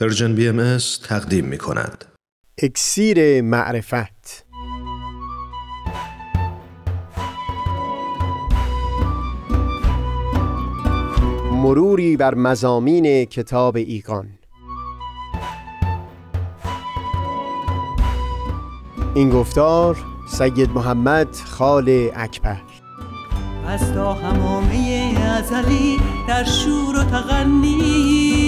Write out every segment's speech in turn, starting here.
پرژن بی ام تقدیم می کند. اکسیر معرفت. مروری بر مزامین کتاب ایگان. این گفتار سید محمد خال اکبر. از تا همامه ازلی در شور و تغنیست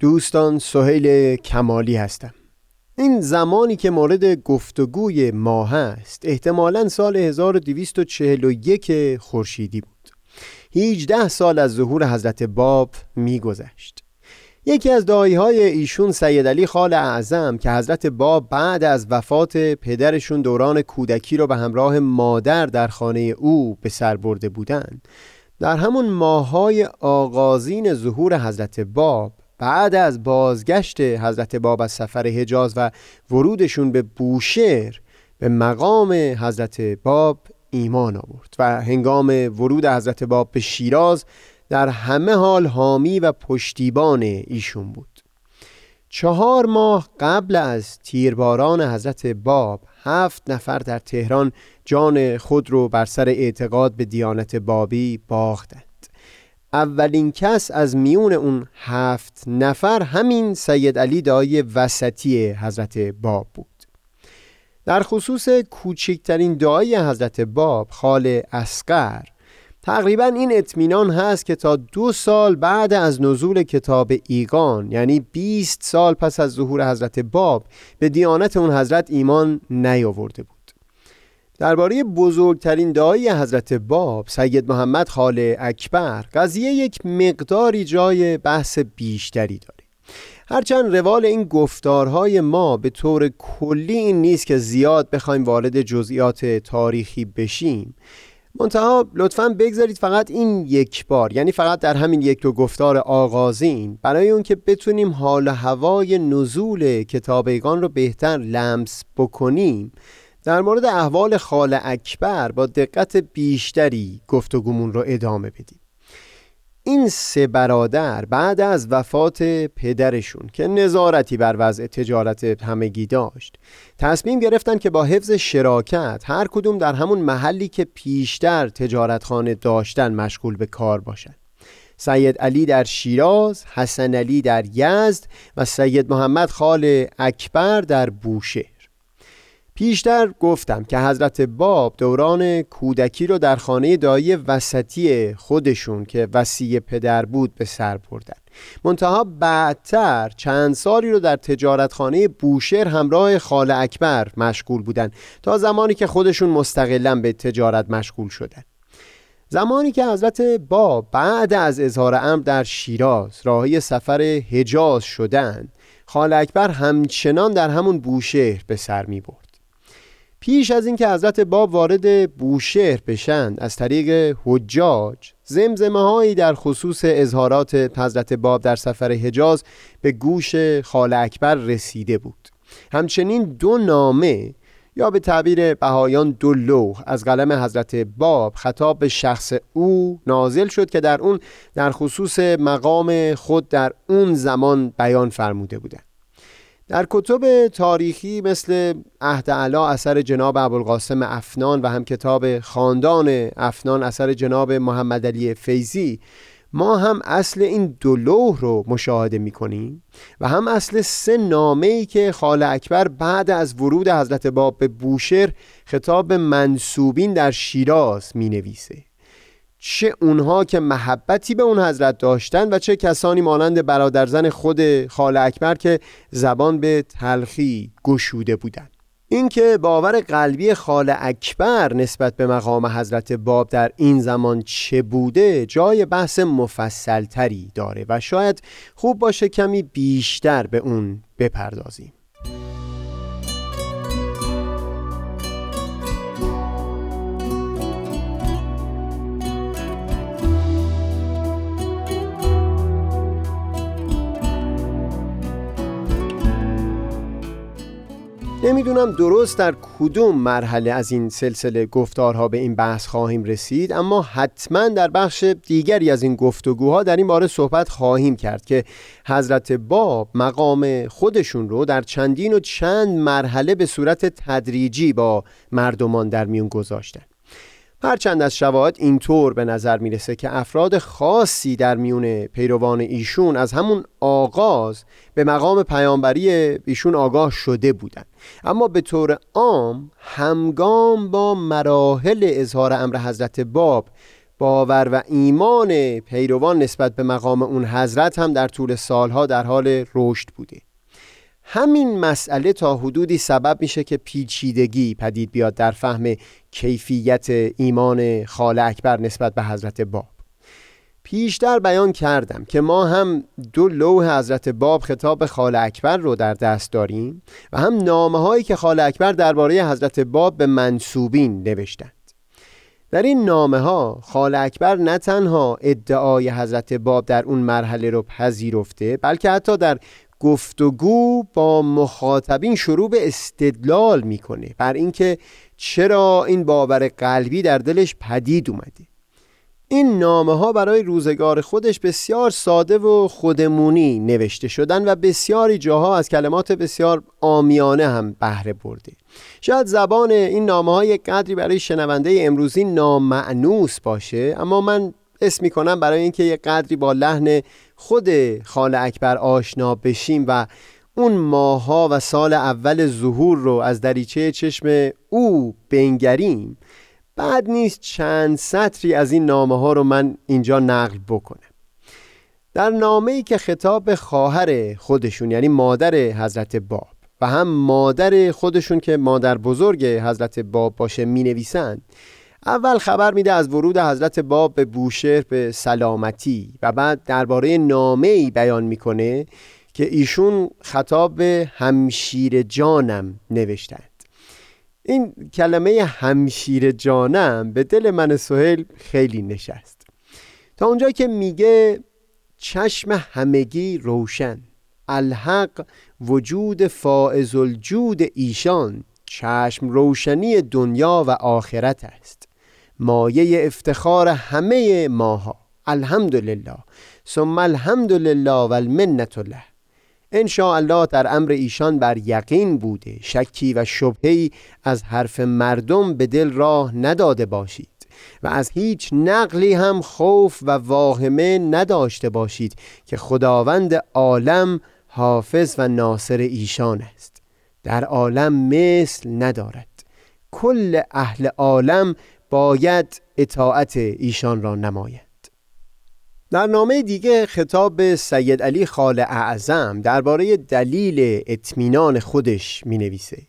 دوستان سهیل کمالی هستم. این زمانی که مورد گفتگوی ما هست احتمالا سال 1241 خورشیدی بود. 18 سال از ظهور حضرت باب میگذشت. یکی از دایی های ایشون سید علی خال اعظم که حضرت باب بعد از وفات پدرشون دوران کودکی را به همراه مادر در خانه او به سر برده بودند در همون ماهای آغازین ظهور حضرت باب بعد از بازگشت حضرت باب از سفر حجاز و ورودشون به بوشهر به مقام حضرت باب ایمان آورد و هنگام ورود حضرت باب به شیراز در همه حال حامی و پشتیبان ایشون بود. چهار ماه قبل از تیرباران حضرت باب هفت نفر در تهران جان خود رو بر سر اعتقاد به دیانت بابی باختند. اولین کس از میون اون هفت نفر همین سید علی دایی وسطی حضرت باب بود. در خصوص کوچکترین دعای حضرت باب خال اسقر تقریبا این اطمینان هست که تا دو سال بعد از نزول کتاب ایگان یعنی 20 سال پس از ظهور حضرت باب به دیانت اون حضرت ایمان نیاورده بود. درباره بزرگترین دایی حضرت باب سید محمد خال اکبر قضیه یک مقداری جای بحث بیشتری داره. هرچند روال این گفتارهای ما به طور کلی این نیست که زیاد بخوایم وارد جزئیات تاریخی بشیم. منتها لطفا بگذارید فقط این یک بار یعنی فقط در همین یک دو گفتار آغازین برای اون که بتونیم حال هوای نزول کتابیگان رو بهتر لمس بکنیم. در مورد احوال خال اکبر با دقت بیشتری گفتگومون رو ادامه بدیم. این سه برادر بعد از وفات پدرشون که نظارتی بر وضع تجارت همگی داشت تصمیم گرفتن که با حفظ شراکت هر کدوم در همون محلی که پیشتر تجارتخانه داشتن مشغول به کار باشند سید علی در شیراز، حسن علی در یزد و سید محمد خال اکبر در بوشهر. پیشتر گفتم که حضرت باب دوران کودکی رو در خانه دایی وسطی خودشون که وسیع پدر بود به سر بردن. منتها بعدتر چند سالی رو در تجارتخانه بوشهر همراه خال اکبر مشغول بودن تا زمانی که خودشون مستقلا به تجارت مشغول شدن. زمانی که حضرت باب بعد از اظهار امر در شیراز راهی سفر حجاز شدند خال اکبر همچنان در همون بوشهر به سر می برد پیش از اینکه حضرت باب وارد بوشهر بشند از طریق حجاج زمزمه هایی در خصوص اظهارات حضرت باب در سفر حجاز به گوش خال اکبر رسیده بود. همچنین دو نامه یا به تعبیر بهایان دو لوح از قلم حضرت باب خطاب به شخص او نازل شد که در اون در خصوص مقام خود در اون زمان بیان فرموده بودند. در کتب تاریخی مثل عهد علا اثر جناب ابوالقاسم افنان و هم کتاب خاندان افنان اثر جناب محمد علی فیزی ما هم اصل این دو لوح رو مشاهده می کنیم و هم اصل سه نامه ای که خال اکبر بعد از ورود حضرت باب به بوشهر خطاب منصوبین در شیراز می نویسه چه اونها که محبتی به اون حضرت داشتن و چه کسانی مانند برادرزن خود خال اکبر که زبان به تلخی گشوده بودند. اینکه باور قلبی خال اکبر نسبت به مقام حضرت باب در این زمان چه بوده جای بحث مفصلتری داره و شاید خوب باشه کمی بیشتر به اون بپردازیم. نمی‌دونم درست در کدوم مرحله از این سلسله گفتارها به این بحث خواهیم رسید اما حتما در بخش دیگری از این گفتگوها در این باره صحبت خواهیم کرد که حضرت باب مقام خودشون رو در چندین و چند مرحله به صورت تدریجی با مردمان در میون گذاشتن. هرچند از شواهد اینطور به نظر می‌رسه که افراد خاصی در میون پیروان ایشون از همون آغاز به مقام پیامبری ایشون آگاه شده بودند اما به طور عام همگام با مراحل اظهار امر حضرت باب باور و ایمان پیروان نسبت به مقام اون حضرت هم در طول سالها در حال رشد بوده. همین مسئله تا حدودی سبب میشه که پیچیدگی پدید بیاد در فهم کیفیت ایمان خال اکبر نسبت به حضرت باب. پیشتر بیان کردم که ما هم دو لوح حضرت باب خطاب خال اکبر رو در دست داریم و هم نامه هایی که خال اکبر درباره حضرت باب به منصوبین نوشتند. در این نامه ها خال اکبر نه تنها ادعای حضرت باب در اون مرحله رو پذیرفته بلکه حتی در گفتگو با مخاطبین شروع به استدلال می‌کنه. بر اینکه چرا این باور قلبی در دلش پدید اومده؟ این نامه ها برای روزگار خودش بسیار ساده و خودمونی نوشته شدن و بسیاری جاها از کلمات بسیار آمیانه هم بهره برده. شاید زبان این نامه ها یک قدری برای شنونده امروزی نامعنوس باشه اما من اسم می‌کنم برای اینکه یک قدری با لحن خود خال اکبر آشنا بشیم و اون ماها و سال اول ظهور رو از دریچه چشم او بنگریم. بعد نیست چند سطری از این نامه ها رو من اینجا نقل بکنم. در نامه ای که خطاب خواهر خودشون یعنی مادر حضرت باب و هم مادر خودشون که مادر بزرگ حضرت باب باشه می نویسند اول خبر میده از ورود حضرت باب به بوشهر به سلامتی و بعد درباره نامه ای بیان می‌کنه که ایشون خطاب به همشیر جانم نوشتند. این کلمه همشیر جانم به دل من سهل خیلی نشست. تا اونجا که میگه چشم همگی روشن الحق وجود فائز الجود ایشان چشم روشنی دنیا و آخرت است. مایه افتخار همه ماها الحمدلله. ثم الحمدلله و المنت له. ان الله در امر ایشان بر یقین بوده. شکی و شبهی از حرف مردم به دل راه نداده باشید و از هیچ نقلی هم خوف و واهمه نداشته باشید که خداوند عالم حافظ و ناصر ایشان است. در عالم مثل ندارد. کل اهل عالم باید اطاعت ایشان را نماید. در نامه دیگه خطاب به سید علی خال اعظم درباره دلیل اطمینان خودش می نویسه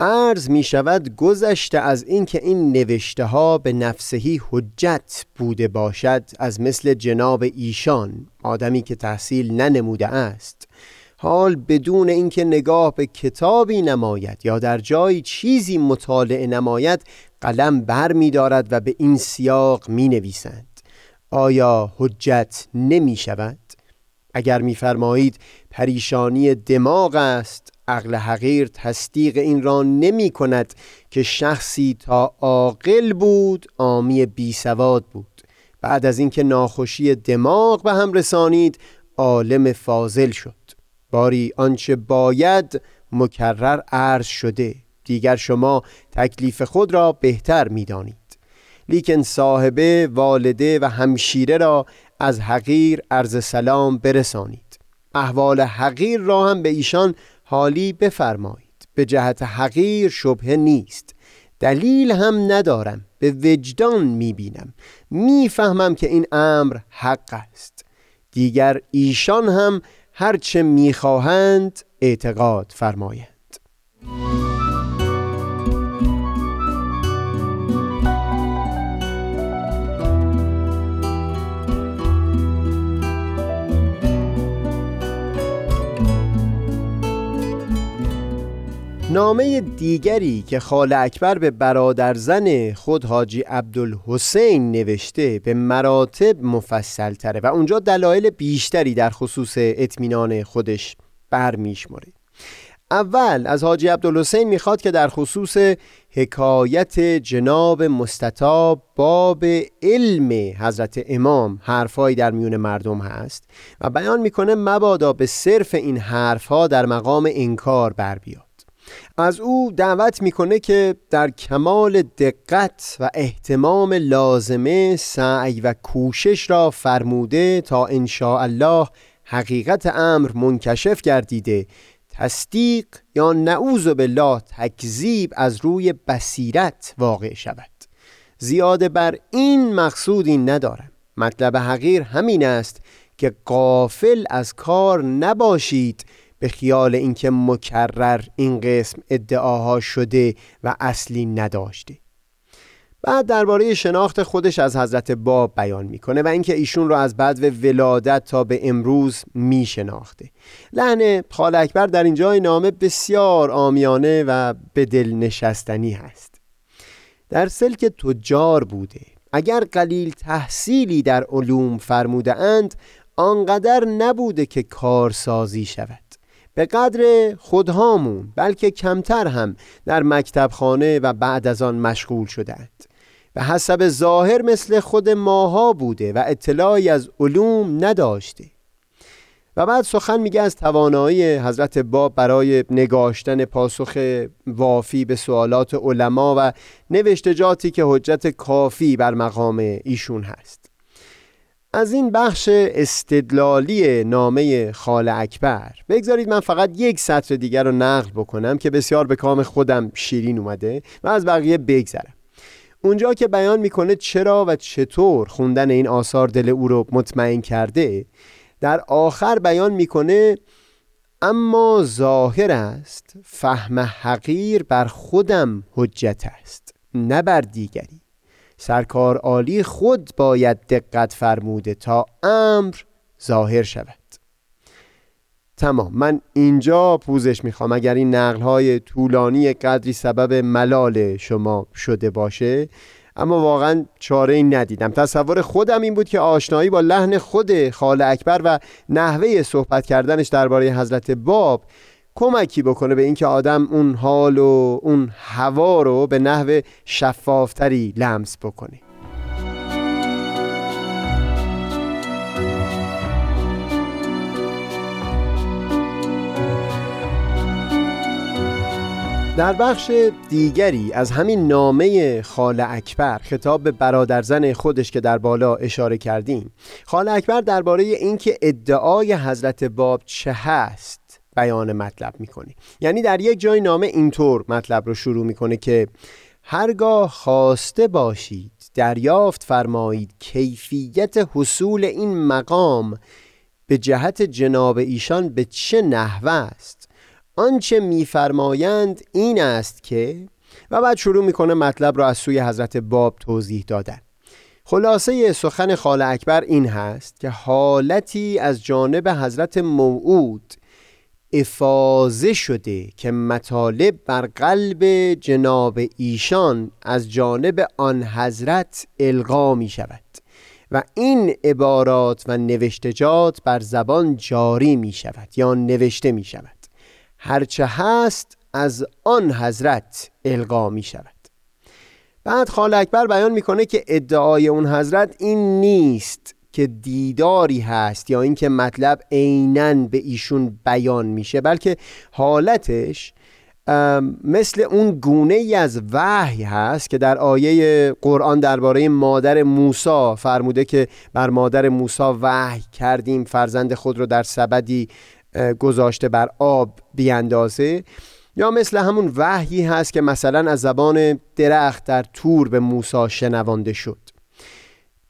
عرض می شود گذشته از اینکه این نوشته ها به نفسهی حجت بوده باشد از مثل جناب ایشان آدمی که تحصیل ننموده است. حال بدون اینکه نگاه به کتابی نماید یا در جایی چیزی مطالعه نماید قلم بر می دارد و به این سیاق می نویسند آیا حجت نمی شود؟ اگر میفرمایید پریشانی دماغ است عقل حقیر تصدیق این را نمی کند که شخصی تا عاقل بود آمی بی سواد بود. بعد از اینکه ناخوشی دماغ به هم رسانید عالم فاضل شد. باری آنچه باید مکرر عرض شده. دیگر شما تکلیف خود را بهتر می‌دانید لیکن صاحبه والده و همشیره را از حقیر عرض سلام برسانید. احوال حقیر را هم به ایشان حالی بفرمایید. به جهت حقیر شبه نیست. دلیل هم ندارم. به وجدان می‌بینم. می‌فهمم که این امر حق است. دیگر ایشان هم هرچه می‌خواهند اعتقاد فرمایند. نامه دیگری که خال اکبر به برادر زن خود حاجی عبدالحسین نوشته به مراتب مفصل تره و اونجا دلایل بیشتری در خصوص اطمینان خودش برمیشمره اول از حاجی عبدالحسین می‌خواد که در خصوص حکایت جناب مستطاب باب علم حضرت امام حرفهایی در میون مردم هست و بیان می‌کنه مبادا به صرف این حرفها در مقام انکار بر بیاد. از او دعوت می‌کنه که در کمال دقت و احتمام لازمه سعی و کوشش را فرموده تا الله حقیقت امر منکشف گردیده. تصدیق یا نعوذ بالله تکذیب از روی بصیرت واقع شود. زیاده بر این مقصودی ندارم. مطلب حقیر همین است که قافل از کار نباشید به خیال اینکه مکرر این قسم ادعاها شده و اصلی نداشته. بعد درباره شناخت خودش از حضرت باب بیان می‌کنه و اینکه ایشون رو از بعد ولادت تا به امروز میشناخته. لحن خال اکبر در اینجای نامه بسیار آمیانه و به دل نشستنی هست. در سلک تجار بوده. اگر قلیل تحصیلی در علوم فرموده اند آنقدر نبوده که کارسازی شود. به قدر خودهامون بلکه کمتر هم در مکتبخانه و بعد از آن مشغول شدند و حسب ظاهر مثل خود ماها بوده و اطلاعی از علوم نداشته. و بعد سخن میگه از توانایی حضرت باب برای نگاشتن پاسخ وافی به سوالات علما و نوشتجاتی که حجت کافی بر مقام ایشون هست. از این بخش استدلالی نامه خال اکبر. بگذارید من فقط یک سطر دیگر رو نقل بکنم که بسیار به کام خودم شیرین اومده و از بقیه بگذرم. اونجا که بیان می‌کنه چرا و چطور خوندن این آثار دل او رو مطمئن کرده در آخر بیان می‌کنه اما ظاهر است فهم حقیر بر خودم حجت است نه بر دیگری. سرکار عالی خود باید دقت فرموده تا امر ظاهر شود. تمام. من اینجا پوزش می‌خوام. اگر این نقل های طولانی قدری سبب ملال شما شده باشه اما واقعا چاره این ندیدم. تصور خودم این بود که آشنایی با لحن خود خال اکبر و نحوه صحبت کردنش درباره حضرت باب کمکی بکنه به اینکه آدم اون حال و اون هوا رو به نحو شفافتری لمس بکنه. در بخش دیگری از همین نامه خال اکبر خطاب به برادرزن خودش که در بالا اشاره کردیم. خال اکبر درباره اینکه ادعای حضرت باب چه هست. بیان مطلب می‌کنه یعنی در یک جای نامه اینطور مطلب رو شروع می‌کنه که هرگاه خواسته باشید دریافت فرمایید کیفیت حصول این مقام به جهت جناب ایشان به چه نحوه است. آنچه میفرمایند این است که و بعد شروع می‌کنه مطلب را از سوی حضرت باب توضیح دادن. خلاصه سخن خال اکبر این هست که حالتی از جانب حضرت موعود افاظه شده که مطالب بر قلب جناب ایشان از جانب آن حضرت القا می شود و این عبارات و نوشتجات بر زبان جاری می شود یا نوشته می شود. هرچه هست از آن حضرت القا می شود. بعد خال اکبر بیان می‌کنه که ادعای اون حضرت این نیست. که دیداری هست یا اینکه مطلب عینا به ایشون بیان میشه بلکه حالتش مثل اون گونه ای از وحی هست که در آیه قرآن درباره مادر موسی فرموده که بر مادر موسی وحی کردیم فرزند خود رو در سبدی گذاشته بر آب بیاندازه یا مثل همون وحیی هست که مثلا از زبان درخت در تور به موسی شنوانده شد.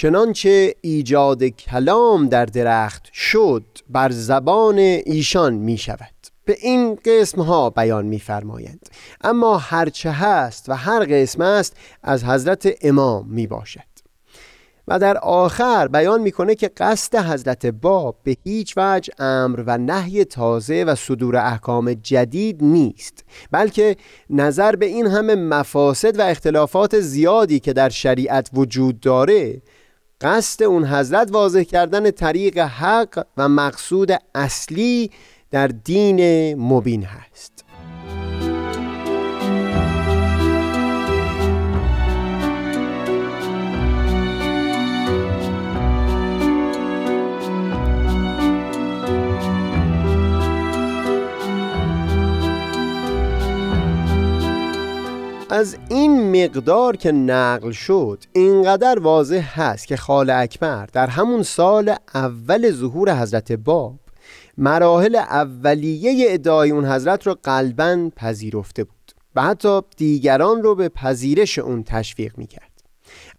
چنانچه ایجاد کلام در درخت شد بر زبان ایشان می شود به این قسم ها بیان میفرمایند. اما هرچه هست و هر قسم است از حضرت امام می باشد و در آخر بیان می‌کنه که قصد حضرت باب به هیچ وجه امر و نهی تازه و صدور احکام جدید نیست بلکه نظر به این همه مفاسد و اختلافات زیادی که در شریعت وجود داره قصد اون حضرت واضح کردن طریق حق و مقصود اصلی در دین مبین هست. از این مقدار که نقل شد اینقدر واضح هست که خال اکبر در همون سال اول ظهور حضرت باب مراحل اولیه ادعای اون حضرت رو قلبا پذیرفته بود و حتی دیگران رو به پذیرش اون تشویق می‌کرد.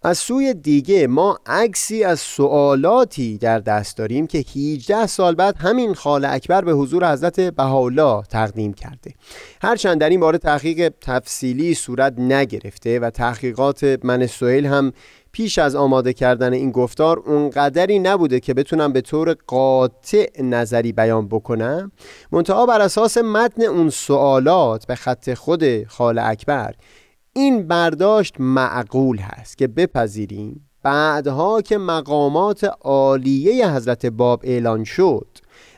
از سوی دیگه ما عکسی از سوالاتی در دست داریم که 18 سال بعد همین خال اکبر به حضور حضرت بهاءالله تقدیم کرده. هرچند در این باره تحقیق تفصیلی صورت نگرفته و تحقیقات من سویل هم پیش از آماده کردن این گفتار اونقدری نبوده که بتونم به طور قاطع نظری بیان بکنم منتها بر اساس متن اون سوالات به خط خود خال اکبر این برداشت معقول هست که بپذیریم بعدها که مقامات عالیه حضرت باب اعلان شد.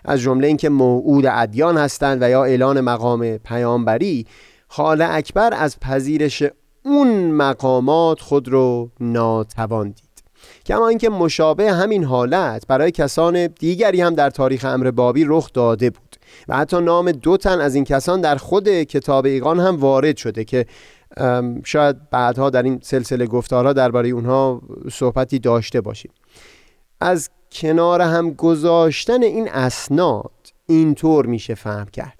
از جمله اینکه موعود ادیان هستند و یا اعلان مقام پیامبری خال اکبر از پذیرش اون مقامات خود رو ناتوان دید. کما اینکه مشابه همین حالت برای کسان دیگری هم در تاریخ امر بابی رخ داده بود. و حتی نام دو تن از این کسان در خود کتاب ایقان هم وارد شده که شاید بعدها در این سلسله گفتارها درباره اونها صحبتی داشته باشیم. از کنار هم گذاشتن این اسناد اینطور میشه فهم کرد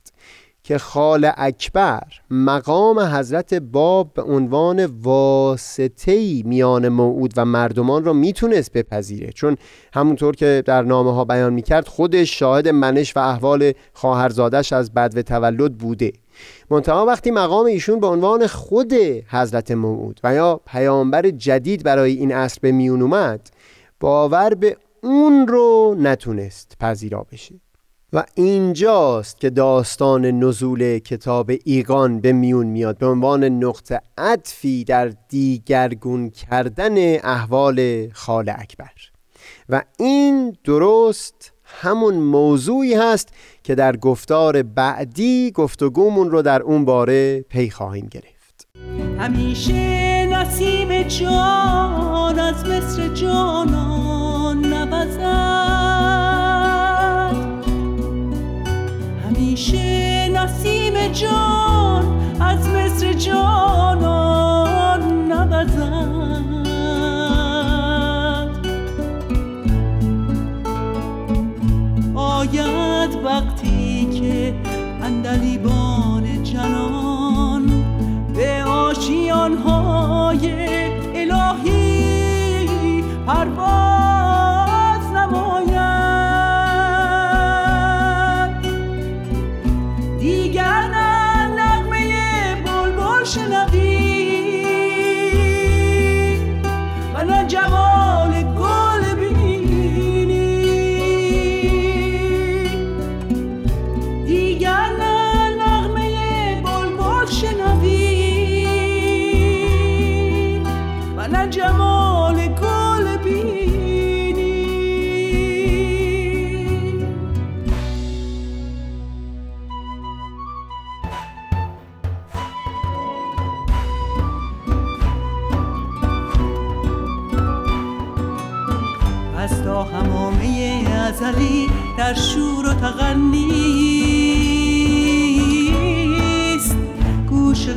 که خال اکبر مقام حضرت باب به عنوان واسطه‌ای میان موعود و مردمان را می‌تونست بپذیره. چون همونطور که در نامه ها بیان می‌کرد خودش شاهد منش و احوال خواهرزادش از بد و تولد بوده. منتها وقتی مقام ایشون به عنوان خود حضرت موعود و یا پیامبر جدید برای این عصر به میون اومد باور به اون رو نتونست پذیرا بشه. و اینجاست که داستان نزول کتاب ایقان به میون میاد به عنوان نقطه عطفی در دیگرگون کردن احوال خال اکبر. و این درست همون موضوعی هست که در گفتار بعدی گفتگومون رو در اون باره پی خواهیم گرفت. همیشه نسیم جان از مصر جانان نبزد همیشه نسیم جان